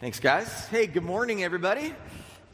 Thanks, guys. Hey, good morning, everybody.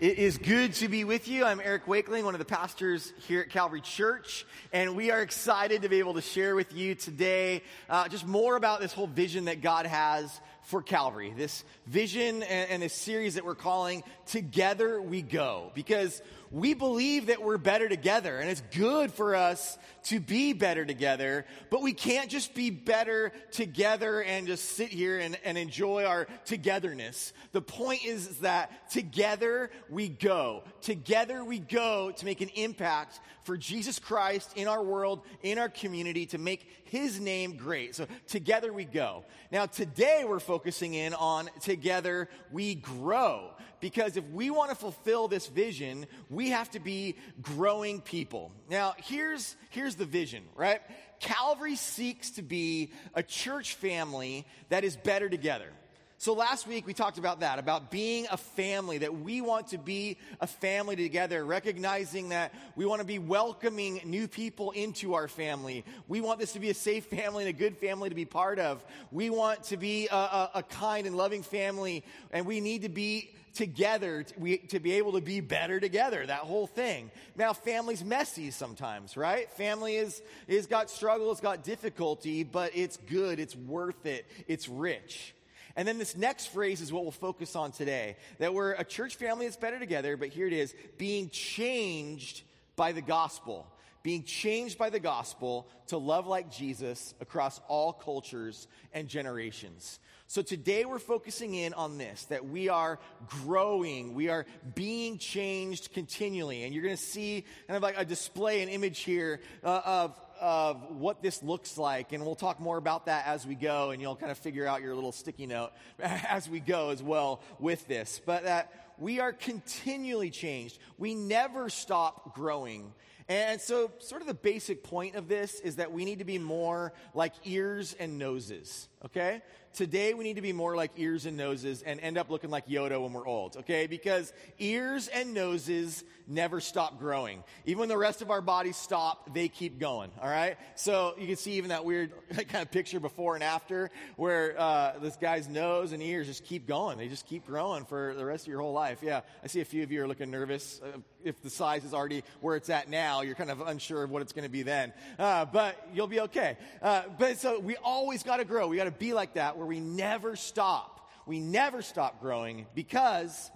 It is good to be with you. I'm Eric Wakeling, one of the pastors here at Calvary Church, and we are excited to be able to share with you today uh, just more about this whole vision that God has for Calvary. This vision and, and this series that we're calling Together We Go, because we believe that we're better together and it's good for us to be better together, but we can't just be better together and just sit here and, and enjoy our togetherness. The point is, is that together we go. Together we go to make an impact for Jesus Christ in our world, in our community, to make his name great. So together we go. Now today we're focusing in on together we grow because if we want to fulfill this vision, we have to be growing people. Now, here's, here's the vision, right? Calvary seeks to be a church family that is better together. So last week we talked about that, about being a family, that we want to be a family together, recognizing that we want to be welcoming new people into our family. We want this to be a safe family and a good family to be part of. We want to be a, a, a kind and loving family, and we need to be together to, we, to be able to be better together, that whole thing. Now, family's messy sometimes, right? Family is, is got struggle, it's got difficulty, but it's good, it's worth it, it's rich. And then this next phrase is what we'll focus on today that we're a church family that's better together, but here it is being changed by the gospel. Being changed by the gospel to love like Jesus across all cultures and generations. So today we're focusing in on this that we are growing, we are being changed continually. And you're going to see kind of like a display, an image here uh, of, of what this looks like. And we'll talk more about that as we go, and you'll kind of figure out your little sticky note as we go as well with this. But that we are continually changed, we never stop growing. And so, sort of the basic point of this is that we need to be more like ears and noses, okay? Today, we need to be more like ears and noses and end up looking like Yoda when we're old, okay? Because ears and noses never stop growing. Even when the rest of our bodies stop, they keep going, all right? So you can see even that weird kind of picture before and after where uh, this guy's nose and ears just keep going. They just keep growing for the rest of your whole life. Yeah, I see a few of you are looking nervous. Uh, if the size is already where it's at now, you're kind of unsure of what it's going to be then. Uh, but you'll be okay. Uh, but so we always got to grow. We got to be like that where we never stop. We never stop growing because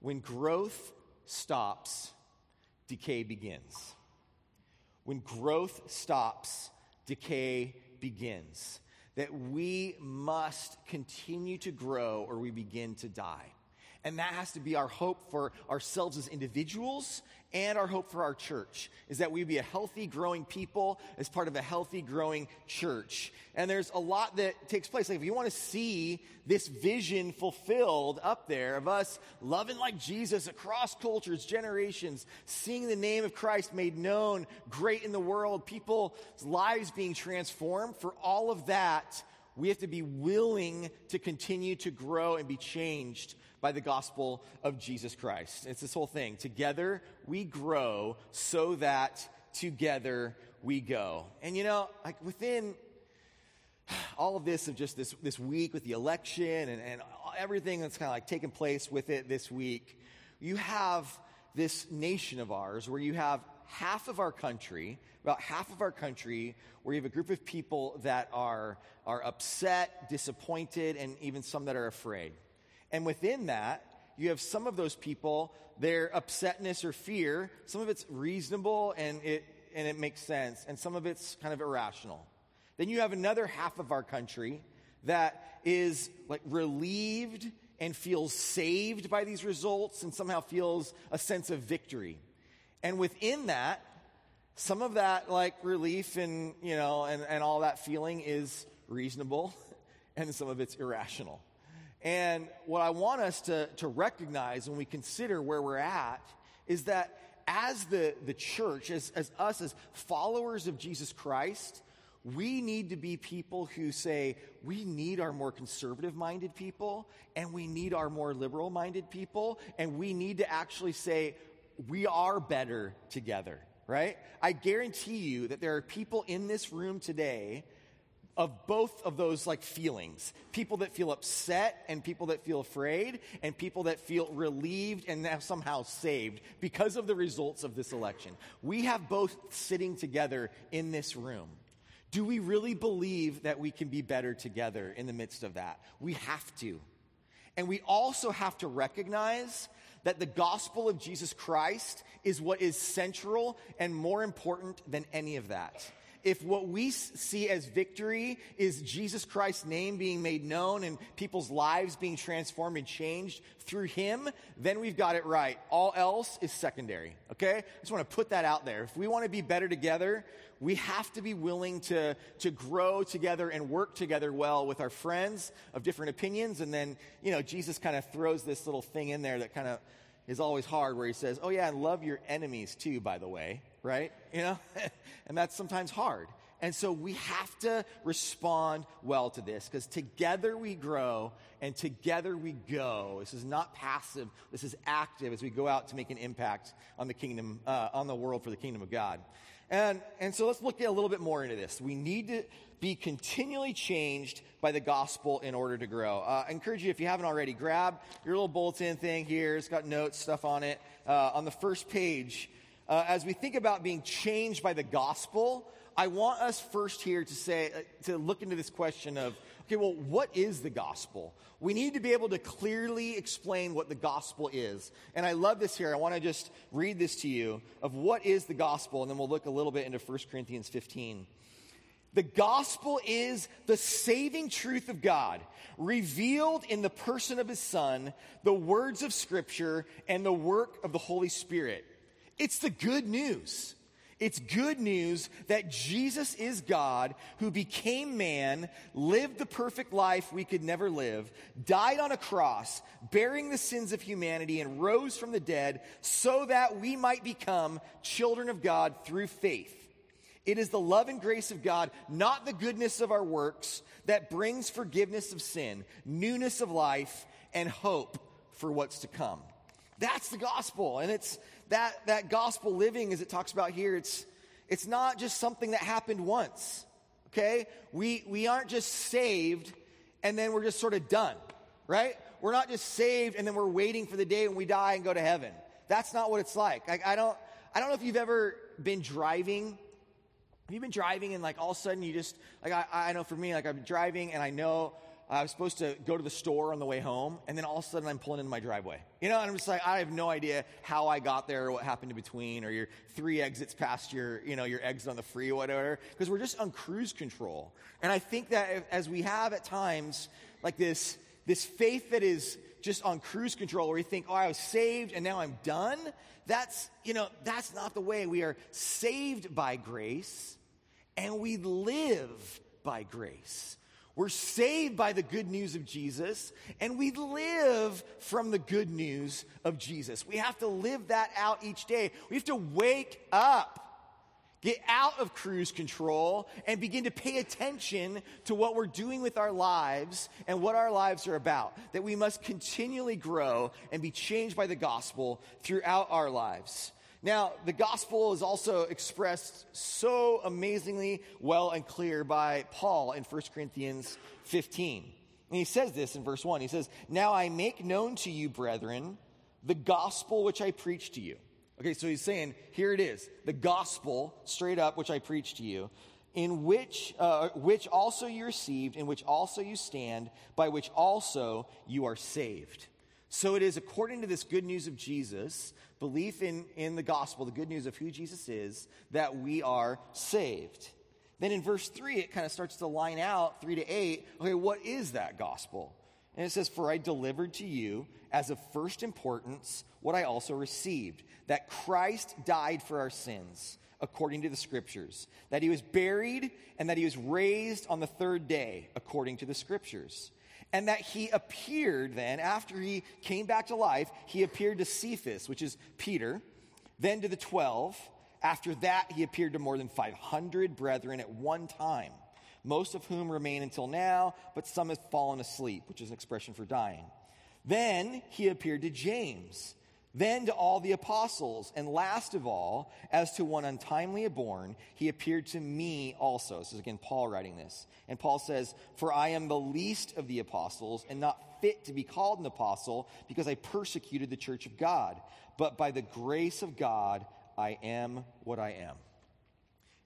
when growth stops, decay begins. When growth stops, decay begins. That we must continue to grow or we begin to die. And that has to be our hope for ourselves as individuals and our hope for our church is that we be a healthy, growing people as part of a healthy, growing church. And there's a lot that takes place. Like if you want to see this vision fulfilled up there of us loving like Jesus across cultures, generations, seeing the name of Christ made known, great in the world, people's lives being transformed, for all of that, we have to be willing to continue to grow and be changed by the gospel of Jesus Christ. It's this whole thing. Together we grow so that together we go. And you know, like within all of this of just this, this week with the election and, and everything that's kind of like taken place with it this week, you have this nation of ours where you have half of our country, about half of our country, where you have a group of people that are, are upset, disappointed, and even some that are afraid. And within that, you have some of those people, their upsetness or fear, some of it's reasonable and it, and it makes sense, and some of it's kind of irrational. Then you have another half of our country that is like relieved and feels saved by these results and somehow feels a sense of victory. And within that, some of that like relief and, you know, and, and all that feeling is reasonable and some of it's irrational. And what I want us to, to recognize when we consider where we're at is that as the, the church, as, as us, as followers of Jesus Christ, we need to be people who say, we need our more conservative minded people, and we need our more liberal minded people, and we need to actually say, we are better together, right? I guarantee you that there are people in this room today of both of those like feelings. People that feel upset and people that feel afraid and people that feel relieved and somehow saved because of the results of this election. We have both sitting together in this room. Do we really believe that we can be better together in the midst of that? We have to. And we also have to recognize that the gospel of jesus christ is what is central and more important than any of that if what we see as victory is Jesus Christ's name being made known and people's lives being transformed and changed through Him, then we've got it right. All else is secondary, okay? I just want to put that out there. If we want to be better together, we have to be willing to, to grow together and work together well with our friends of different opinions. And then, you know, Jesus kind of throws this little thing in there that kind of is always hard where he says, Oh, yeah, and love your enemies too, by the way, right? You know? and that's sometimes hard. And so we have to respond well to this because together we grow and together we go. This is not passive, this is active as we go out to make an impact on the kingdom, uh, on the world for the kingdom of God. And, and so let's look a little bit more into this. We need to be continually changed by the gospel in order to grow. Uh, I encourage you, if you haven't already, grab your little bulletin thing here. It's got notes, stuff on it. Uh, on the first page, uh, as we think about being changed by the gospel, I want us first here to say, uh, to look into this question of, okay, well, what is the gospel? We need to be able to clearly explain what the gospel is. And I love this here. I want to just read this to you of what is the gospel, and then we'll look a little bit into 1 Corinthians 15. The gospel is the saving truth of God, revealed in the person of his Son, the words of Scripture, and the work of the Holy Spirit. It's the good news. It's good news that Jesus is God who became man, lived the perfect life we could never live, died on a cross, bearing the sins of humanity, and rose from the dead so that we might become children of God through faith. It is the love and grace of God, not the goodness of our works, that brings forgiveness of sin, newness of life, and hope for what's to come. That's the gospel. And it's that, that gospel living, as it talks about here, it's, it's not just something that happened once. Okay? We, we aren't just saved and then we're just sort of done, right? We're not just saved and then we're waiting for the day when we die and go to heaven. That's not what it's like. I, I don't, I don't know if you've ever been driving have you been driving and like all of a sudden you just, like I, I know for me, like I'm driving and I know I was supposed to go to the store on the way home, and then all of a sudden I'm pulling into my driveway. You know, and I'm just like, I have no idea how I got there or what happened in between, or your three exits past your, you know, your exit on the free or whatever, because we're just on cruise control. And I think that as we have at times like this, this faith that is just on cruise control, where you think, oh, I was saved and now I'm done. That's, you know, that's not the way. We are saved by grace and we live by grace. We're saved by the good news of Jesus, and we live from the good news of Jesus. We have to live that out each day. We have to wake up, get out of cruise control, and begin to pay attention to what we're doing with our lives and what our lives are about. That we must continually grow and be changed by the gospel throughout our lives. Now, the gospel is also expressed so amazingly well and clear by Paul in 1 Corinthians 15. And he says this in verse 1. He says, Now I make known to you, brethren, the gospel which I preached to you. Okay, so he's saying, here it is, the gospel, straight up, which I preached to you, in which, uh, which also you received, in which also you stand, by which also you are saved. So it is according to this good news of Jesus belief in, in the gospel, the good news of who Jesus is, that we are saved. Then in verse 3, it kind of starts to line out 3 to 8. Okay, what is that gospel? And it says, For I delivered to you as of first importance what I also received that Christ died for our sins, according to the scriptures, that he was buried, and that he was raised on the third day, according to the scriptures and that he appeared then, after he came back to life, he appeared to Cephas, which is Peter, then to the 12. After that, he appeared to more than 500 brethren at one time, most of whom remain until now, but some have fallen asleep, which is an expression for dying. Then he appeared to James, then to all the apostles, and last of all, as to one untimely born, he appeared to me also. Is again Paul writing this. And Paul says, For I am the least of the apostles, and not fit to be called an apostle, because I persecuted the church of God. But by the grace of God, I am what I am.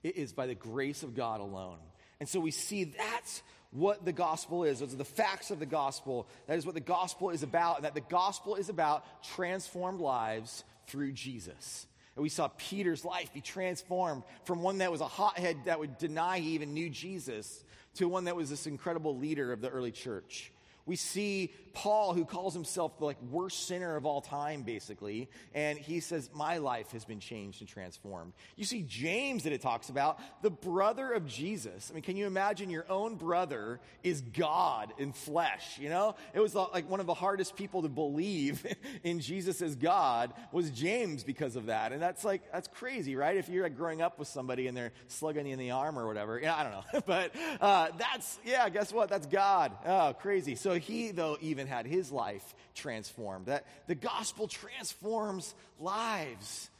It is by the grace of God alone. And so we see that's what the gospel is. Those are the facts of the gospel. That is what the gospel is about, and that the gospel is about transformed lives through Jesus. And we saw Peter's life be transformed from one that was a hothead that would deny he even knew Jesus to one that was this incredible leader of the early church. We see Paul, who calls himself the like worst sinner of all time, basically, and he says, "My life has been changed and transformed." You see James that it talks about, the brother of Jesus. I mean, can you imagine your own brother is God in flesh? You know, it was like one of the hardest people to believe in Jesus as God was James because of that, and that's like that's crazy, right? If you're like growing up with somebody and they're slugging you in the arm or whatever, yeah, I don't know, but uh, that's yeah, guess what? That's God. Oh, crazy. So he, though, even had his life transformed. That the gospel transforms lives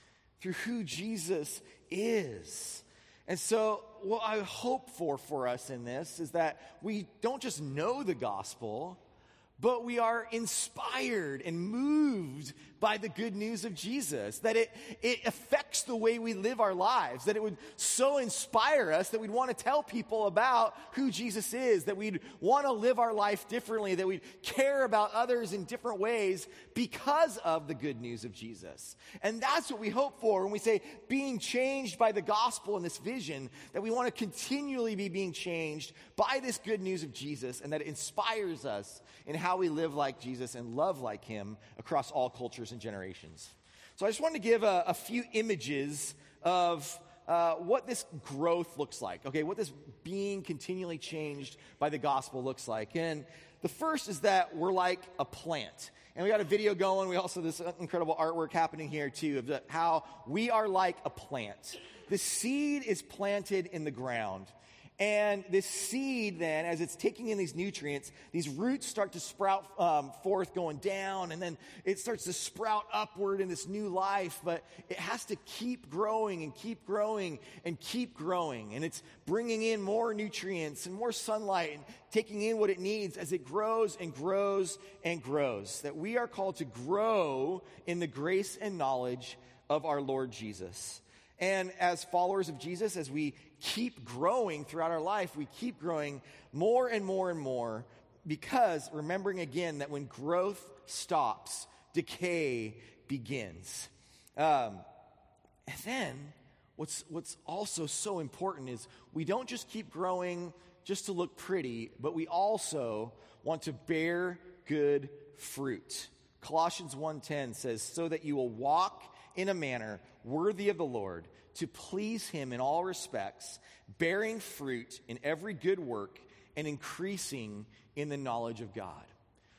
through who Jesus is. And so, what I hope for for us in this is that we don't just know the gospel, but we are inspired and moved by the good news of Jesus, that it, it affects the way we live our lives, that it would so inspire us that we'd want to tell people about who Jesus is, that we'd want to live our life differently, that we'd care about others in different ways because of the good news of Jesus. And that's what we hope for when we say being changed by the gospel and this vision, that we want to continually be being changed by this good news of Jesus and that it inspires us in how we live like Jesus and love like him across all cultures and generations. So I just wanted to give a, a few images of uh, what this growth looks like, okay, what this being continually changed by the gospel looks like. And the first is that we're like a plant. And we got a video going. We also this incredible artwork happening here too of how we are like a plant. The seed is planted in the ground. And this seed, then, as it's taking in these nutrients, these roots start to sprout um, forth going down, and then it starts to sprout upward in this new life. But it has to keep growing and keep growing and keep growing. And it's bringing in more nutrients and more sunlight and taking in what it needs as it grows and grows and grows. That we are called to grow in the grace and knowledge of our Lord Jesus. And as followers of Jesus, as we keep growing throughout our life, we keep growing more and more and more because remembering again that when growth stops, decay begins. Um, and then what's, what's also so important is we don't just keep growing just to look pretty, but we also want to bear good fruit. Colossians 1:10 says so that you will walk in a manner worthy of the Lord, to please him in all respects, bearing fruit in every good work and increasing in the knowledge of God.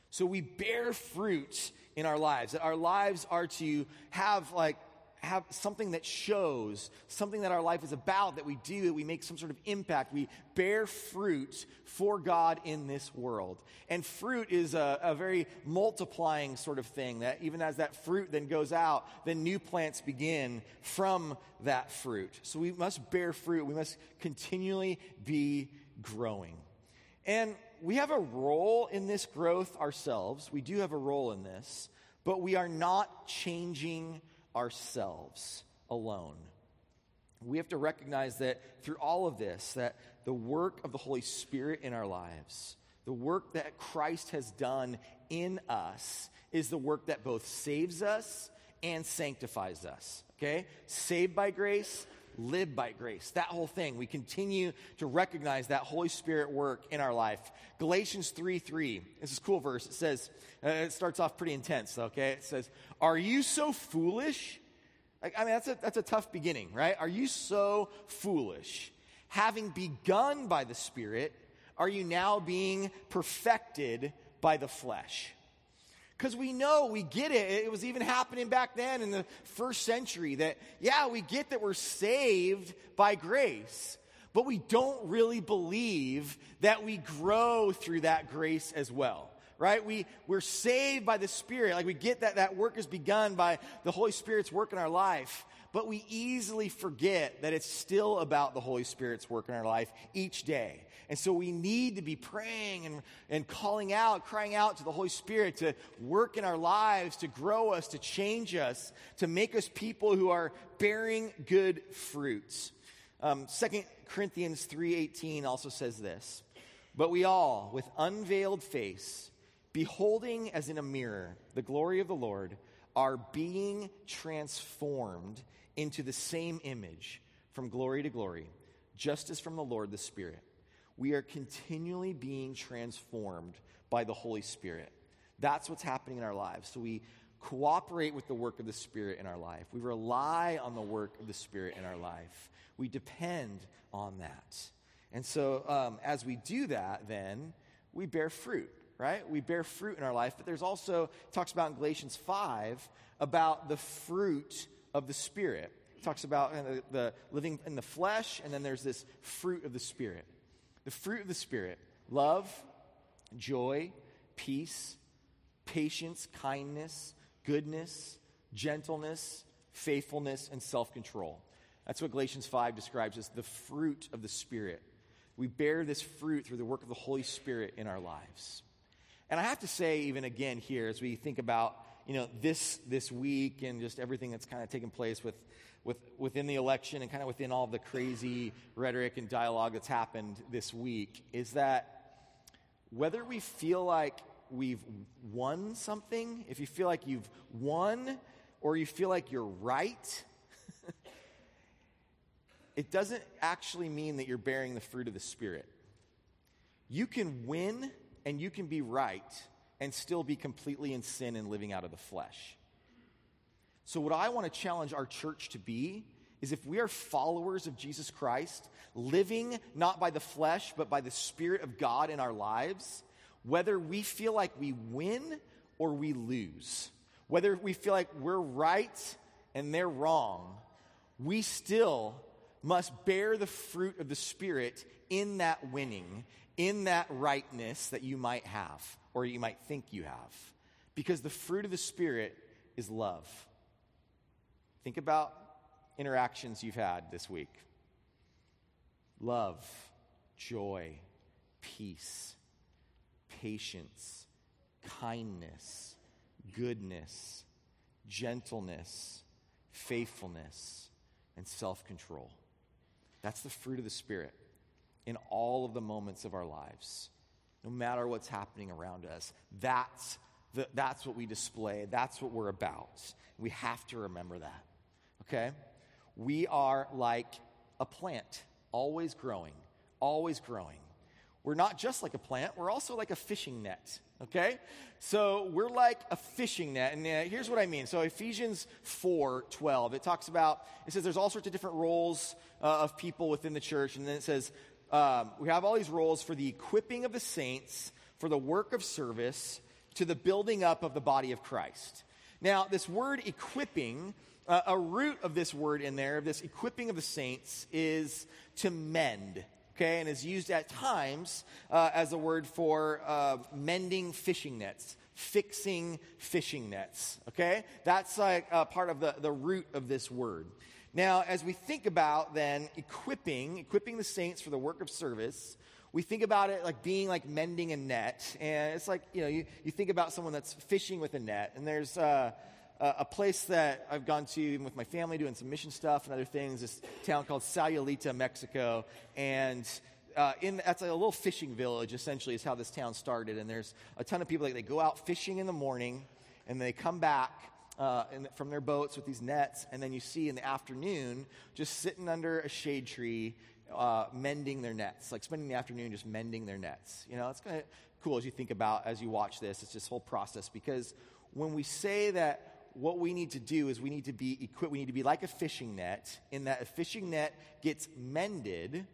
So we bear fruit in our lives. That our lives are to have like have something that shows something that our life is about that we do that we make some sort of impact. We bear fruit for god in this world. And fruit is a, a, very multiplying sort of thing that even as that fruit then goes out then new plants begin from that fruit. So we must bear fruit. We must continually be growing. And we have a role in this growth ourselves. We do have a role in this but we are not changing ourselves alone. We have to recognize that through all of this, that the work of the Holy Spirit in our lives, the work that Christ has done in us, is the work that both saves us and sanctifies us. Okay? Saved by grace, live by grace. That whole thing. We continue to recognize that Holy Spirit work in our life. Galatians 3 3. This is cool verse. It says, uh, it starts off pretty intense, okay? It says, Are you so foolish? Like, I mean, that's a, that's a tough beginning, right? Are you so foolish? Having begun by the Spirit, are you now being perfected by the flesh? Because we know, we get it. It was even happening back then in the first century that, yeah, we get that we're saved by grace, but we don't really believe that we grow through that grace as well. right? We, we're saved by the Spirit. Like we get that that work is begun by the Holy Spirit's work in our life. But we easily forget that it's still about the Holy Spirit's work in our life each day. And so we need to be praying and, and calling out, crying out to the Holy Spirit to work in our lives, to grow us, to change us, to make us people who are bearing good fruits. Um, 2 Corinthians 3.18 also says this, But we all, with unveiled face, beholding as in a mirror the glory of the Lord, are being transformed into the same image from glory to glory, just as from the Lord the Spirit. We are continually being transformed by the Holy Spirit. That's what's happening in our lives. So we cooperate with the work of the Spirit in our life. We rely on the work of the Spirit in our life. We depend on that. And so um, as we do that, then we bear fruit, right? We bear fruit in our life. But there's also, talks about in Galatians 5 about the fruit of the Spirit. It talks about the, the living in the flesh, and then there's this fruit of the Spirit. The fruit of the Spirit love, joy, peace, patience, kindness, goodness, gentleness, faithfulness, and self control. That's what Galatians 5 describes as the fruit of the Spirit. We bear this fruit through the work of the Holy Spirit in our lives. And I have to say, even again here, as we think about you know this this week and just everything that's kind of taken place with with, within the election and kind of within all the crazy rhetoric and dialogue that's happened this week is that whether we feel like we've won something, if you feel like you've won or you feel like you're right, it doesn't actually mean that you're bearing the fruit of the Spirit. You can win and you can be right and still be completely in sin and living out of the flesh. So, what I want to challenge our church to be is if we are followers of Jesus Christ, living not by the flesh, but by the Spirit of God in our lives, whether we feel like we win or we lose, whether we feel like we're right and they're wrong, we still must bear the fruit of the Spirit in that winning, in that rightness that you might have or you might think you have. Because the fruit of the Spirit is love. Think about interactions you've had this week love, joy, peace, patience, kindness, goodness, gentleness, faithfulness, and self control. That's the fruit of the Spirit in all of the moments of our lives, no matter what's happening around us. That's, the, that's what we display, that's what we're about. We have to remember that okay? We are like a plant, always growing, always growing. We're not just like a plant, we're also like a fishing net, okay? So we're like a fishing net. And uh, here's what I mean. So Ephesians 4 12, it talks about, it says there's all sorts of different roles uh, of people within the church. And then it says, um, we have all these roles for the equipping of the saints, for the work of service, to the building up of the body of Christ. Now, this word equipping uh, a root of this word in there, of this equipping of the saints, is to mend. Okay, and is used at times uh, as a word for uh, mending fishing nets, fixing fishing nets. Okay, that's like part of the, the root of this word. Now, as we think about then equipping, equipping the saints for the work of service, we think about it like being like mending a net. And it's like, you know, you, you think about someone that's fishing with a net, and there's, uh, a place that I've gone to even with my family doing some mission stuff and other things. This town called Sayulita, Mexico, and uh, in that's a little fishing village. Essentially, is how this town started. And there's a ton of people that they go out fishing in the morning, and they come back. Uh, in, from their boats with these nets, and then you see in the afternoon just sitting under a shade tree, uh, mending their nets, like spending the afternoon just mending their nets. You know, it's kind of cool as you think about as you watch this. It's this whole process because when we say that what we need to do is we need to be equipped. We need to be like a fishing net, in that a fishing net gets mended.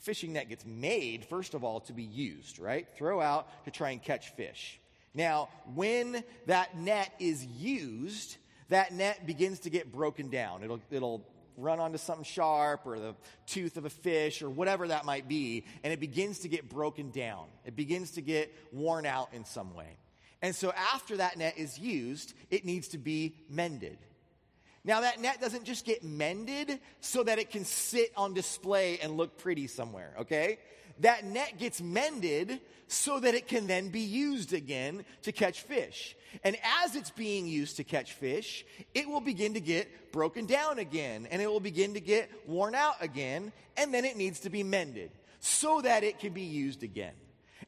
Fishing net gets made, first of all, to be used, right? Throw out to try and catch fish. Now, when that net is used, that net begins to get broken down. It'll, it'll run onto something sharp or the tooth of a fish or whatever that might be, and it begins to get broken down. It begins to get worn out in some way. And so after that net is used, it needs to be mended. Now, that net doesn't just get mended so that it can sit on display and look pretty somewhere, okay? That net gets mended so that it can then be used again to catch fish. And as it's being used to catch fish, it will begin to get broken down again and it will begin to get worn out again, and then it needs to be mended so that it can be used again.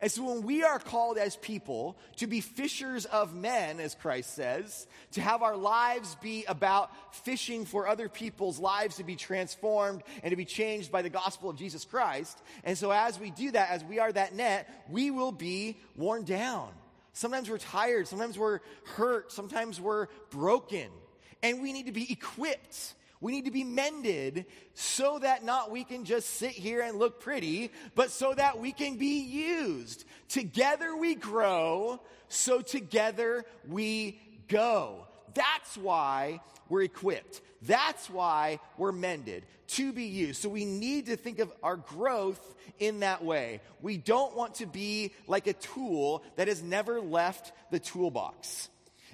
And so when we are called as people to be fishers of men, as Christ says, to have our lives be about fishing for other people's lives to be transformed and to be changed by the gospel of Jesus Christ. And so as we do that, as we are that net, we will be worn down. Sometimes we're tired. Sometimes we're hurt. Sometimes we're broken. And we need to be equipped we need to be mended so that not we can just sit here and look pretty, but so that we can be used. Together we grow, so together we go. That's why we're equipped. That's why we're mended to be used. So we need to think of our growth in that way. We don't want to be like a tool that has never left the toolbox.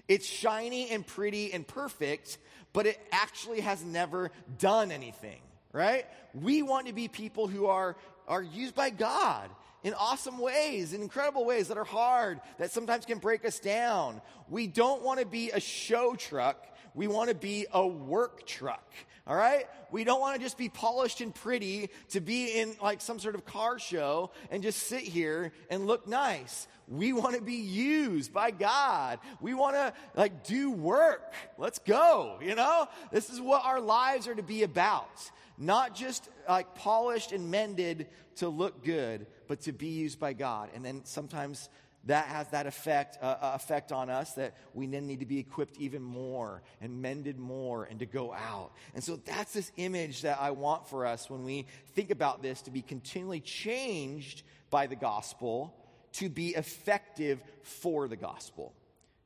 It's shiny and pretty and perfect, but it actually has never done anything, right? We want to be people who are, are used by God in awesome ways, in incredible ways that are hard, that sometimes can break us down. We don't want to be a show truck. We want to be a work truck. All right? We don't want to just be polished and pretty to be in like some sort of car show and just sit here and look nice. We want to be used by God. We want to like do work. Let's go, you know? This is what our lives are to be about. Not just like polished and mended to look good, but to be used by God. And then sometimes that has that effect, uh, uh, effect on us that we then need to be equipped even more and mended more and to go out. And so that's this image that I want for us when we think about this to be continually changed by the gospel to be effective for the gospel.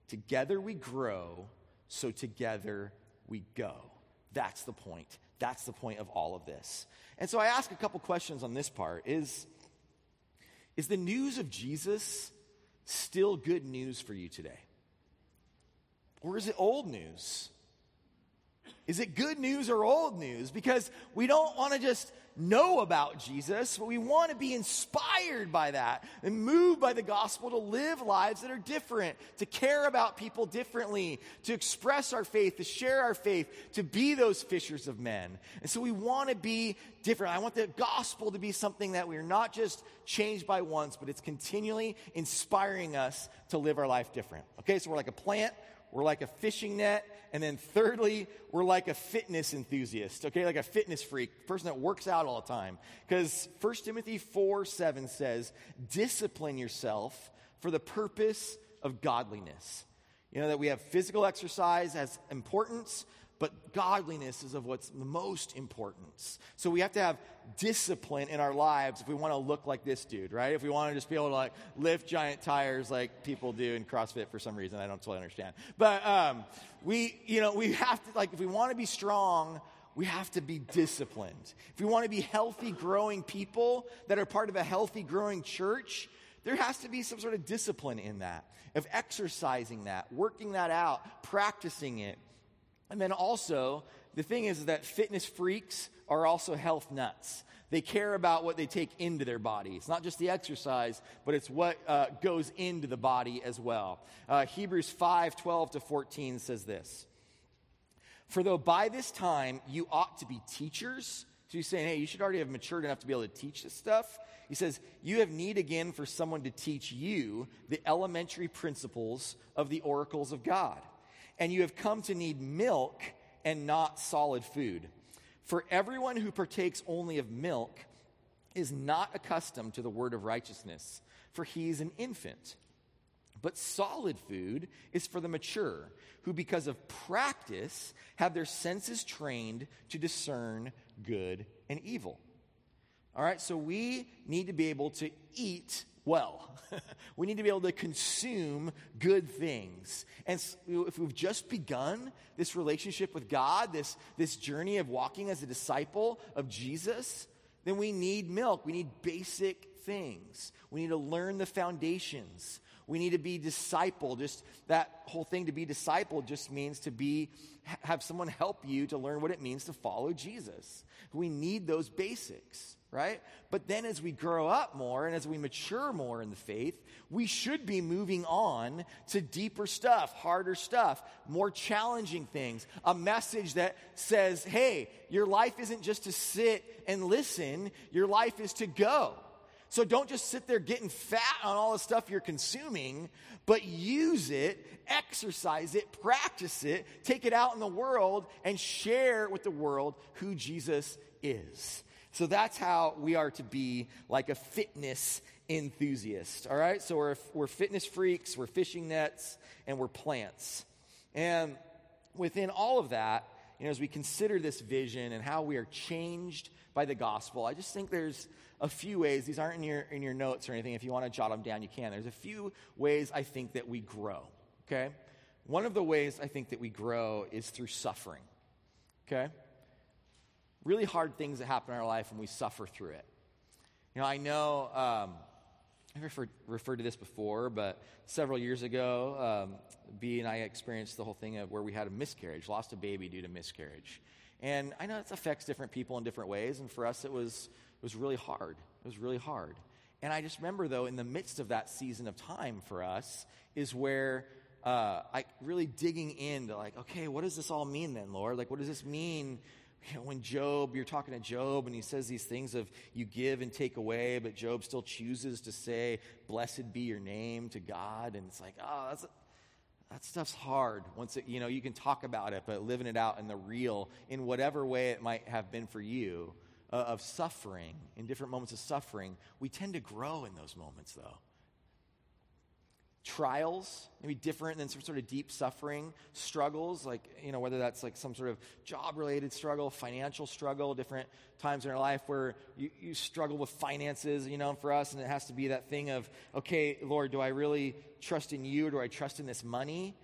Together we grow, so together we go. That's the point. That's the point of all of this. And so I ask a couple questions on this part. Is, is the news of Jesus still good news for you today? Or is it old news? Is it good news or old news? Because we don't want to just know about Jesus, but we want to be inspired by that and moved by the gospel to live lives that are different, to care about people differently, to express our faith, to share our faith, to be those fishers of men. And so we want to be different. I want the gospel to be something that we're not just changed by once, but it's continually inspiring us to live our life different. Okay, so we're like a plant we're like a fishing net. And then thirdly, we're like a fitness enthusiast, okay? Like a fitness freak, person that works out all the time. Because 1 Timothy 4 7 says, discipline yourself for the purpose of godliness. You know, that we have physical exercise as importance, but godliness is of what's the most importance. So we have to have discipline in our lives if we want to look like this dude, right? If we want to just be able to like lift giant tires like people do in CrossFit for some reason, I don't totally understand. But um, we, you know, we have to like if we want to be strong. We have to be disciplined. If we want to be healthy, growing people that are part of a healthy, growing church, there has to be some sort of discipline in that, of exercising that, working that out, practicing it. And then also, the thing is that fitness freaks are also health nuts. They care about what they take into their body. It's not just the exercise, but it's what uh, goes into the body as well. Uh, Hebrews 5 12 to 14 says this For though by this time you ought to be teachers, so he's saying, hey, you should already have matured enough to be able to teach this stuff. He says, you have need again for someone to teach you the elementary principles of the oracles of God and you have come to need milk and not solid food. For everyone who partakes only of milk is not accustomed to the word of righteousness, for he is an infant. But solid food is for the mature, who because of practice have their senses trained to discern good and evil. All right, so we need to be able to eat well. we need to be able to consume good things. And if we've just begun this relationship with God, this, this journey of walking as a disciple of Jesus, then we need milk. We need basic things. We need to learn the foundations. We need to be discipled. Just that whole thing to be discipled just means to be have someone help you to learn what it means to follow Jesus. We need those basics, right? But then as we grow up more and as we mature more in the faith, we should be moving on to deeper stuff, harder stuff, more challenging things. A message that says, "Hey, your life isn't just to sit and listen, your life is to go." So don't just sit there getting fat on all the stuff you're consuming, but use it, exercise it, practice it, take it out in the world, and share with the world who Jesus is. So that's how we are to be like a fitness enthusiast. All right? So we're, we're fitness freaks, we're fishing nets, and we're plants. And within all of that, you know, as we consider this vision and how we are changed by the gospel, I just think there's a few ways. These aren't in your, in your notes or anything. If you want to jot them down, you can. There's a few ways I think that we grow, okay? One of the ways I think that we grow is through suffering, okay? Really hard things that happen in our life and we suffer through it. You know, I know, um, I've referred, referred, to this before, but several years ago, um, B and I experienced the whole thing of where we had a miscarriage, lost a baby due to miscarriage. And I know it affects different people in different ways, and for us, it was was really hard. It was really hard. And I just remember, though, in the midst of that season of time for us, is where uh, I really digging into, like, okay, what does this all mean then, Lord? Like, what does this mean? You know, when Job, you're talking to Job, and he says these things of you give and take away, but Job still chooses to say, "Blessed be your name" to God, and it's like, oh, that's that stuff's hard. Once it, you know, you can talk about it, but living it out in the real, in whatever way it might have been for you, uh, of suffering, in different moments of suffering, we tend to grow in those moments, though. Trials, maybe different than some sort of deep suffering, struggles, like, you know, whether that's like some sort of job related struggle, financial struggle, different times in our life where you, you struggle with finances, you know, for us, and it has to be that thing of, okay, Lord, do I really trust in you or do I trust in this money?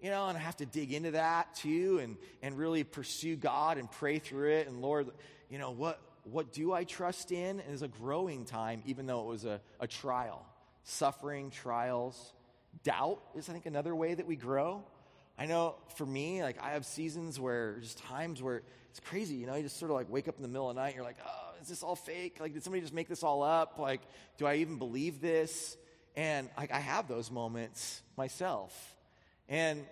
you know, and I have to dig into that too and, and really pursue God and pray through it. And Lord, you know, what, what do I trust in And is a growing time, even though it was a, a trial. Suffering, trials, doubt is, I think, another way that we grow. I know for me, like, I have seasons where, just times where it's crazy, you know, you just sort of like wake up in the middle of the night, and you're like, oh, is this all fake? Like, did somebody just make this all up? Like, do I even believe this? And like, I have those moments myself. And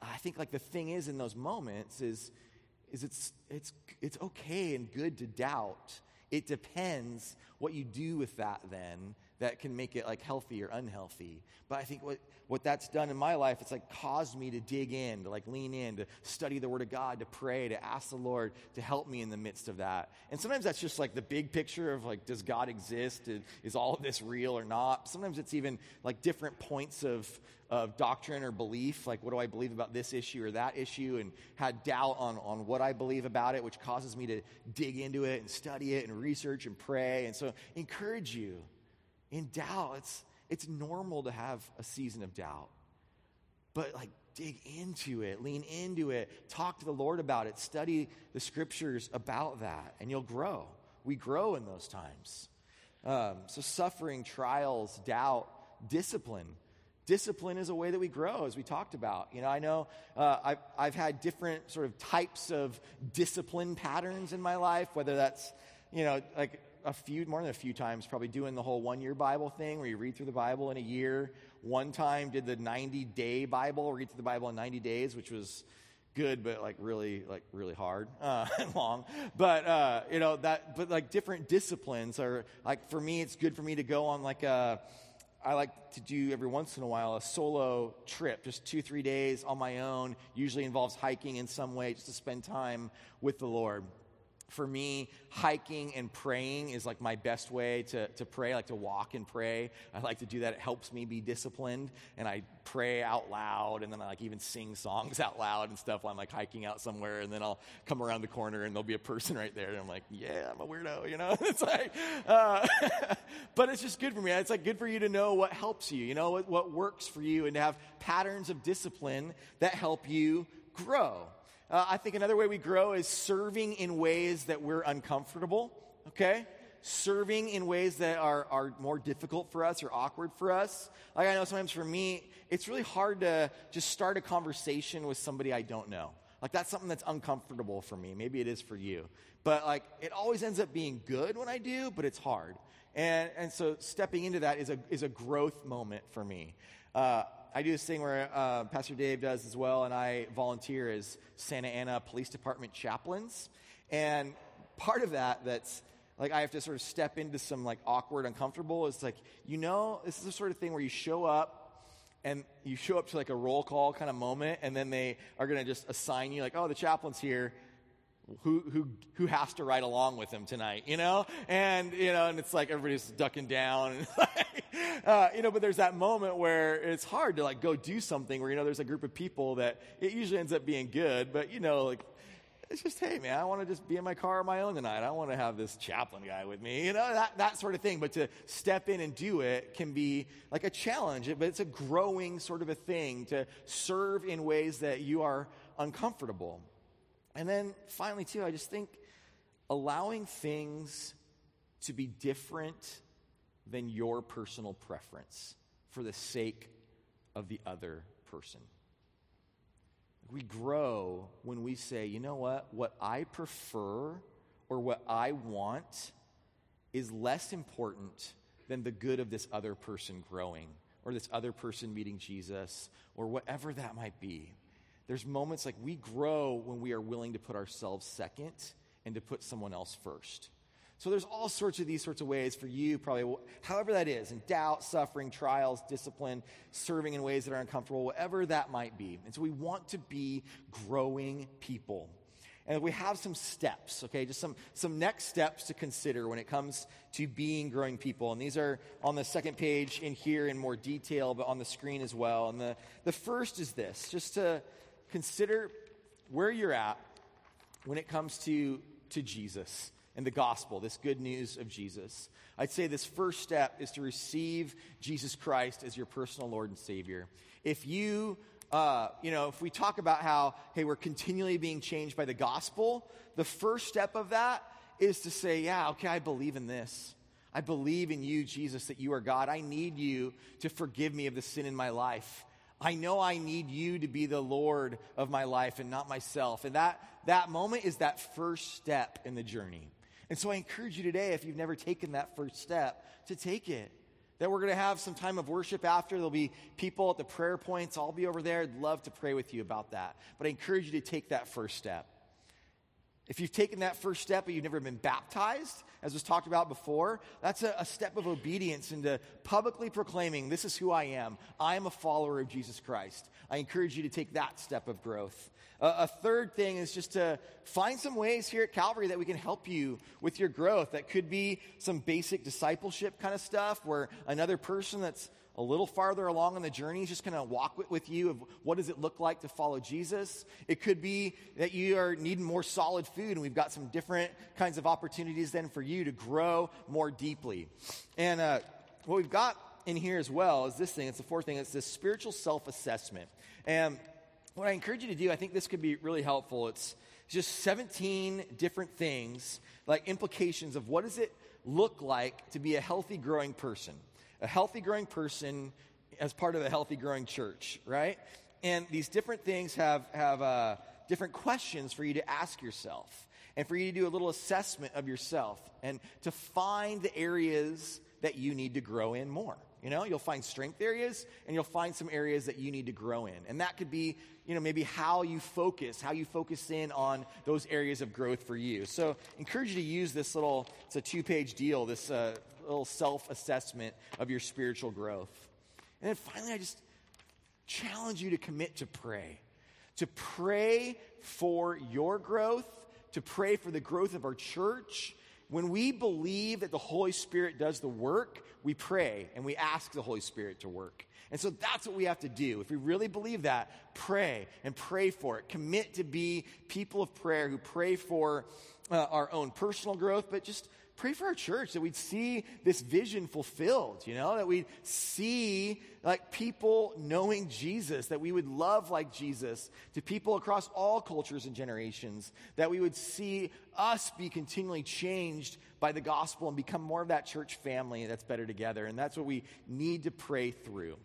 I think, like, the thing is in those moments is, is it's, it's, it's okay and good to doubt. It depends what you do with that then that can make it like healthy or unhealthy. But I think what, what that's done in my life, it's like caused me to dig in, to like lean in, to study the Word of God, to pray, to ask the Lord to help me in the midst of that. And sometimes that's just like the big picture of like, does God exist? Is all of this real or not? Sometimes it's even like different points of, of doctrine or belief, like what do I believe about this issue or that issue, and had doubt on, on what I believe about it, which causes me to dig into it and study it and research and pray. And so encourage you in doubt. It's, it's normal to have a season of doubt. But like dig into it, lean into it, talk to the Lord about it, study the scriptures about that, and you'll grow. We grow in those times. Um, so, suffering, trials, doubt, discipline discipline is a way that we grow, as we talked about. You know, I know uh, I've, I've had different sort of types of discipline patterns in my life, whether that's, you know, like a few, more than a few times, probably doing the whole one year Bible thing where you read through the Bible in a year. One time did the 90 day Bible, read through the Bible in 90 days, which was good, but like really, like really hard uh, and long. But uh, you know that, but like different disciplines are like for me, it's good for me to go on like a I like to do every once in a while a solo trip, just two, three days on my own. Usually involves hiking in some way, just to spend time with the Lord. For me, hiking and praying is like my best way to, to pray. I like to walk and pray. I like to do that. It helps me be disciplined. And I pray out loud and then I like even sing songs out loud and stuff while I'm like hiking out somewhere. And then I'll come around the corner and there'll be a person right there. And I'm like, yeah, I'm a weirdo, you know? it's like, uh, but it's just good for me. It's like good for you to know what helps you, you know, what, what works for you and to have patterns of discipline that help you grow. Uh, I think another way we grow is serving in ways that we're uncomfortable, okay? Serving in ways that are, are more difficult for us or awkward for us. Like I know sometimes for me, it's really hard to just start a conversation with somebody I don't know. Like that's something that's uncomfortable for me. Maybe it is for you. But like it always ends up being good when I do, but it's hard. And, and so stepping into that is a, is a growth moment for me. Uh, I do this thing where uh, Pastor Dave does as well, and I volunteer as Santa Ana Police Department chaplains. And part of that, that's like I have to sort of step into some like awkward, uncomfortable. Is like you know, this is the sort of thing where you show up and you show up to like a roll call kind of moment, and then they are going to just assign you like, oh, the chaplain's here. Who, who, who has to ride along with him tonight, you know? And, you know, and it's like everybody's ducking down. And like, uh, you know, but there's that moment where it's hard to like go do something where, you know, there's a group of people that it usually ends up being good, but, you know, like, it's just, hey, man, I want to just be in my car on my own tonight. I want to have this chaplain guy with me, you know, that, that sort of thing. But to step in and do it can be like a challenge, but it's a growing sort of a thing to serve in ways that you are uncomfortable. And then finally, too, I just think allowing things to be different than your personal preference for the sake of the other person. We grow when we say, you know what? What I prefer or what I want is less important than the good of this other person growing or this other person meeting Jesus or whatever that might be. There's moments like we grow when we are willing to put ourselves second and to put someone else first. So there's all sorts of these sorts of ways for you, probably, however that is, in doubt, suffering, trials, discipline, serving in ways that are uncomfortable, whatever that might be. And so we want to be growing people. And we have some steps, okay, just some, some next steps to consider when it comes to being growing people. And these are on the second page in here in more detail, but on the screen as well. And the, the first is this just to consider where you're at when it comes to, to Jesus and the gospel, this good news of Jesus. I'd say this first step is to receive Jesus Christ as your personal Lord and Savior. If you, uh, you know, if we talk about how, hey, we're continually being changed by the gospel, the first step of that is to say, yeah, okay, I believe in this. I believe in you, Jesus, that you are God. I need you to forgive me of the sin in my life. I know I need you to be the Lord of my life and not myself. And that, that moment is that first step in the journey. And so I encourage you today, if you've never taken that first step, to take it. That we're going to have some time of worship after. There'll be people at the prayer points. I'll be over there. I'd love to pray with you about that. But I encourage you to take that first step. If you've taken that first step but you've never been baptized, as was talked about before, that's a, a, step of obedience into publicly proclaiming, This is who I am. I am a follower of Jesus Christ. I encourage you to take that step of growth. Uh, a third thing is just to find some ways here at Calvary that we can help you with your growth. That could be some basic discipleship kind of stuff where another person that's a little farther along on the journey is just going to walk with, with, you of what does it look like to follow Jesus. It could be that you are needing more solid food, and we've got some different kinds of opportunities then for you to grow more deeply. And uh, what we've got in here as well is this thing. It's the fourth thing. It's this spiritual self-assessment. And what I encourage you to do, I think this could be really helpful. It's just 17 different things, like implications of what does it look like to be a healthy, growing person a healthy growing person as part of a healthy growing church, right? And these different things have, have uh, different questions for you to ask yourself and for you to do a little assessment of yourself and to find the areas that you need to grow in more. You know, you'll find strength areas and you'll find some areas that you need to grow in. And that could be, you know, maybe how you focus, how you focus in on those areas of growth for you. So, encourage you to use this little, it's a two page deal, this uh, little self assessment of your spiritual growth. And then finally, I just challenge you to commit to pray, to pray for your growth, to pray for the growth of our church. When we believe that the Holy Spirit does the work, we pray and we ask the Holy Spirit to work. And so that's what we have to do. If we really believe that, pray and pray for it. Commit to be people of prayer who pray for uh, our own personal growth, but just pray for our church that we'd see this vision fulfilled, you know, that we'd see like people knowing Jesus, that we would love like Jesus to people across all cultures and generations, that we would see us be continually changed by the gospel and become more of that church family that's better together. And that's what we need to pray through.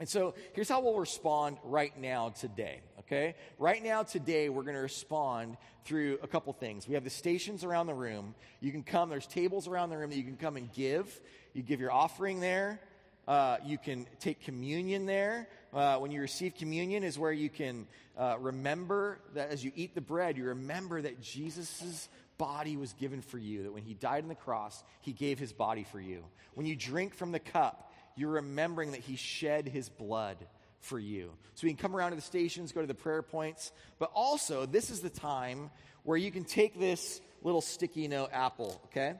And so here's how we'll respond right now today, okay? Right now today, we're going to respond through a couple things. We have the stations around the room. You can come, there's tables around the room that you can come and give. You give your offering there. Uh, you can take communion there. Uh, when you receive communion, is where you can uh, remember that as you eat the bread, you remember that Jesus' body was given for you, that when he died on the cross, he gave his body for you. When you drink from the cup, you're remembering that he shed his blood for you. So we can come around to the stations, go to the prayer points, but also this is the time where you can take this little sticky note apple, okay?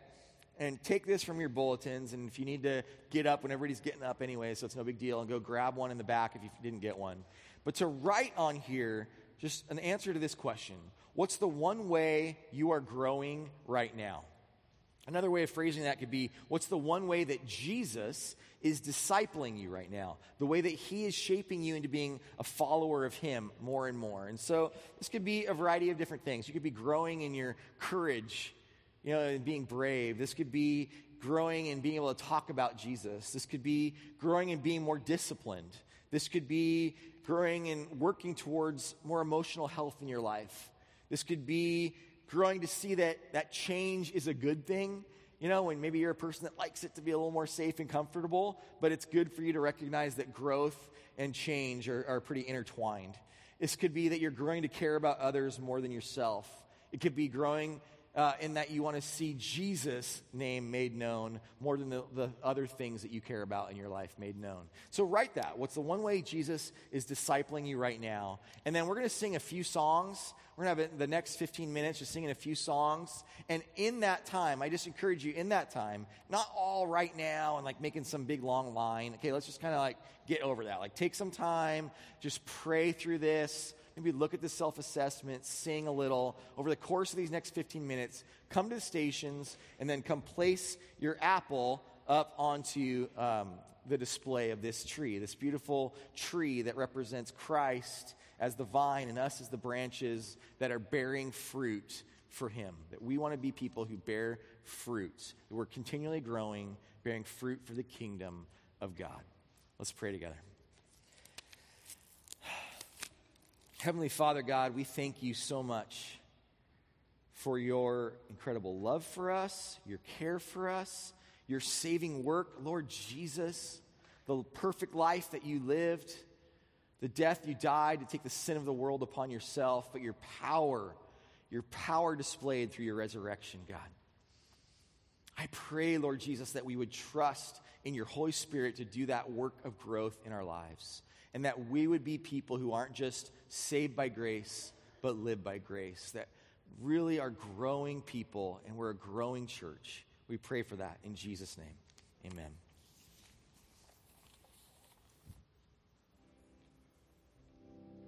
And take this from your bulletins, and if you need to get up when everybody's getting up anyway, so it's no big deal, and go grab one in the back if you didn't get one. But to write on here just an answer to this question What's the one way you are growing right now? Another way of phrasing that could be what's the one way that Jesus is discipling you right now? The way that he is shaping you into being a follower of him more and more. And so this could be a variety of different things. You could be growing in your courage, you know, and being brave. This could be growing and being able to talk about Jesus. This could be growing and being more disciplined. This could be growing and working towards more emotional health in your life. This could be growing to see that that change is a good thing. You know, when maybe you're a person that likes it to be a little more safe and comfortable, but it's good for you to recognize that growth and change are, are pretty intertwined. This could be that you're growing to care about others more than yourself. It could be growing uh, in that you want to see Jesus' name made known more than the, the other things that you care about in your life made known. So write that. What's the one way Jesus is discipling you right now? And then we're going to sing a few songs. We're going to have the next 15 minutes just singing a few songs. And in that time, I just encourage you, in that time, not all right now and like making some big long line. Okay, let's just kind of like get over that. Like take some time, just pray through this maybe look at the self assessment, sing a little. Over the course of these next 15 minutes, come to the stations and then come place your apple up onto um, the display of this tree, this beautiful tree that represents Christ as the vine and us as the branches that are bearing fruit for Him. That we want to be people who bear fruit, that we're continually growing, bearing fruit for the kingdom of God. Let's pray together. Heavenly Father God, we thank you so much for your incredible love for us, your care for us, your saving work, Lord Jesus, the perfect life that you lived, the death you died to take the sin of the world upon yourself, but your power, your power displayed through your resurrection, God. I pray, Lord Jesus, that we would trust in your Holy Spirit to do that work of growth in our lives and that we would be people who aren't just saved by grace, but live by grace, that really are growing people and we're a growing church. We pray for that in Jesus' name. Amen.